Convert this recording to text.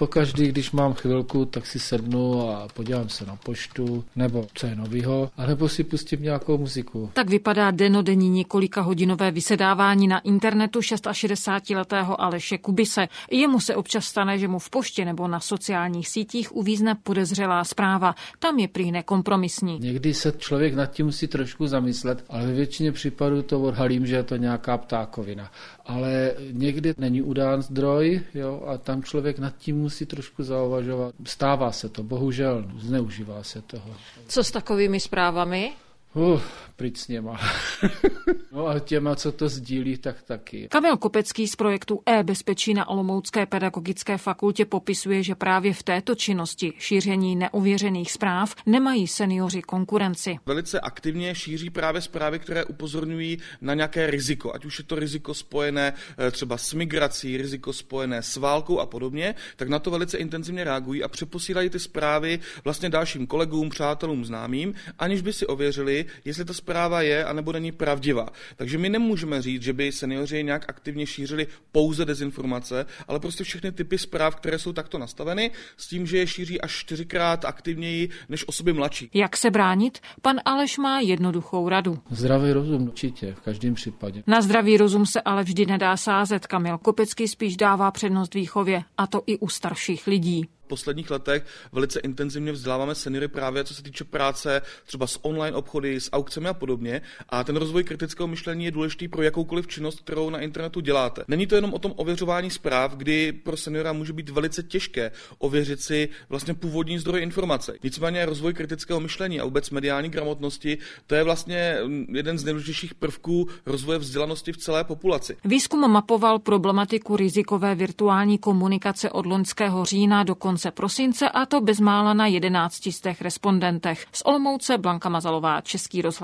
Pokaždý, když mám chvilku, tak si sednu a podívám se na poštu, nebo co je novýho, anebo si pustím nějakou muziku. Tak vypadá denodenní několika hodinové vysedávání na internetu 66-letého Aleše Kubise. Jemu se občas stane, že mu v poště nebo na sociálních sítích uvízne podezřelá zpráva. Tam je prý nekompromisní. Někdy se člověk nad tím musí trošku zamyslet, ale ve většině případů to odhalím, že je to nějaká ptákovina. Ale někdy není udán zdroj jo, a tam člověk nad tím musí trošku zauvažovat. Stává se to, bohužel, zneužívá se toho. Co s takovými zprávami? Uh, pryč s něma. no a těma, co to sdílí, tak taky. Kamil Kopecký z projektu e-bezpečí na Olomoucké pedagogické fakultě popisuje, že právě v této činnosti šíření neuvěřených zpráv nemají seniori konkurenci. Velice aktivně šíří právě zprávy, které upozorňují na nějaké riziko, ať už je to riziko spojené eh, třeba s migrací, riziko spojené s válkou a podobně, tak na to velice intenzivně reagují a přeposílají ty zprávy vlastně dalším kolegům, přátelům, známým, aniž by si ověřili, jestli ta zpráva je anebo není pravdivá. Takže my nemůžeme říct, že by seniori nějak aktivně šířili pouze dezinformace, ale prostě všechny typy zpráv, které jsou takto nastaveny, s tím, že je šíří až čtyřikrát aktivněji než osoby mladší. Jak se bránit? Pan Aleš má jednoduchou radu. Zdravý rozum určitě, v každém případě. Na zdravý rozum se ale vždy nedá sázet. Kamil Kopecký spíš dává přednost výchově, a to i u starších lidí posledních letech velice intenzivně vzděláváme seniory právě co se týče práce třeba s online obchody, s aukcemi a podobně. A ten rozvoj kritického myšlení je důležitý pro jakoukoliv činnost, kterou na internetu děláte. Není to jenom o tom ověřování zpráv, kdy pro seniora může být velice těžké ověřit si vlastně původní zdroj informace. Nicméně rozvoj kritického myšlení a vůbec mediální gramotnosti, to je vlastně jeden z nejdůležitějších prvků rozvoje vzdělanosti v celé populaci. Výzkum mapoval problematiku rizikové virtuální komunikace od loňského října do konce konce prosince a to bezmála na 11 z těch respondentech. Z Olomouce Blanka Mazalová, Český rozhlas.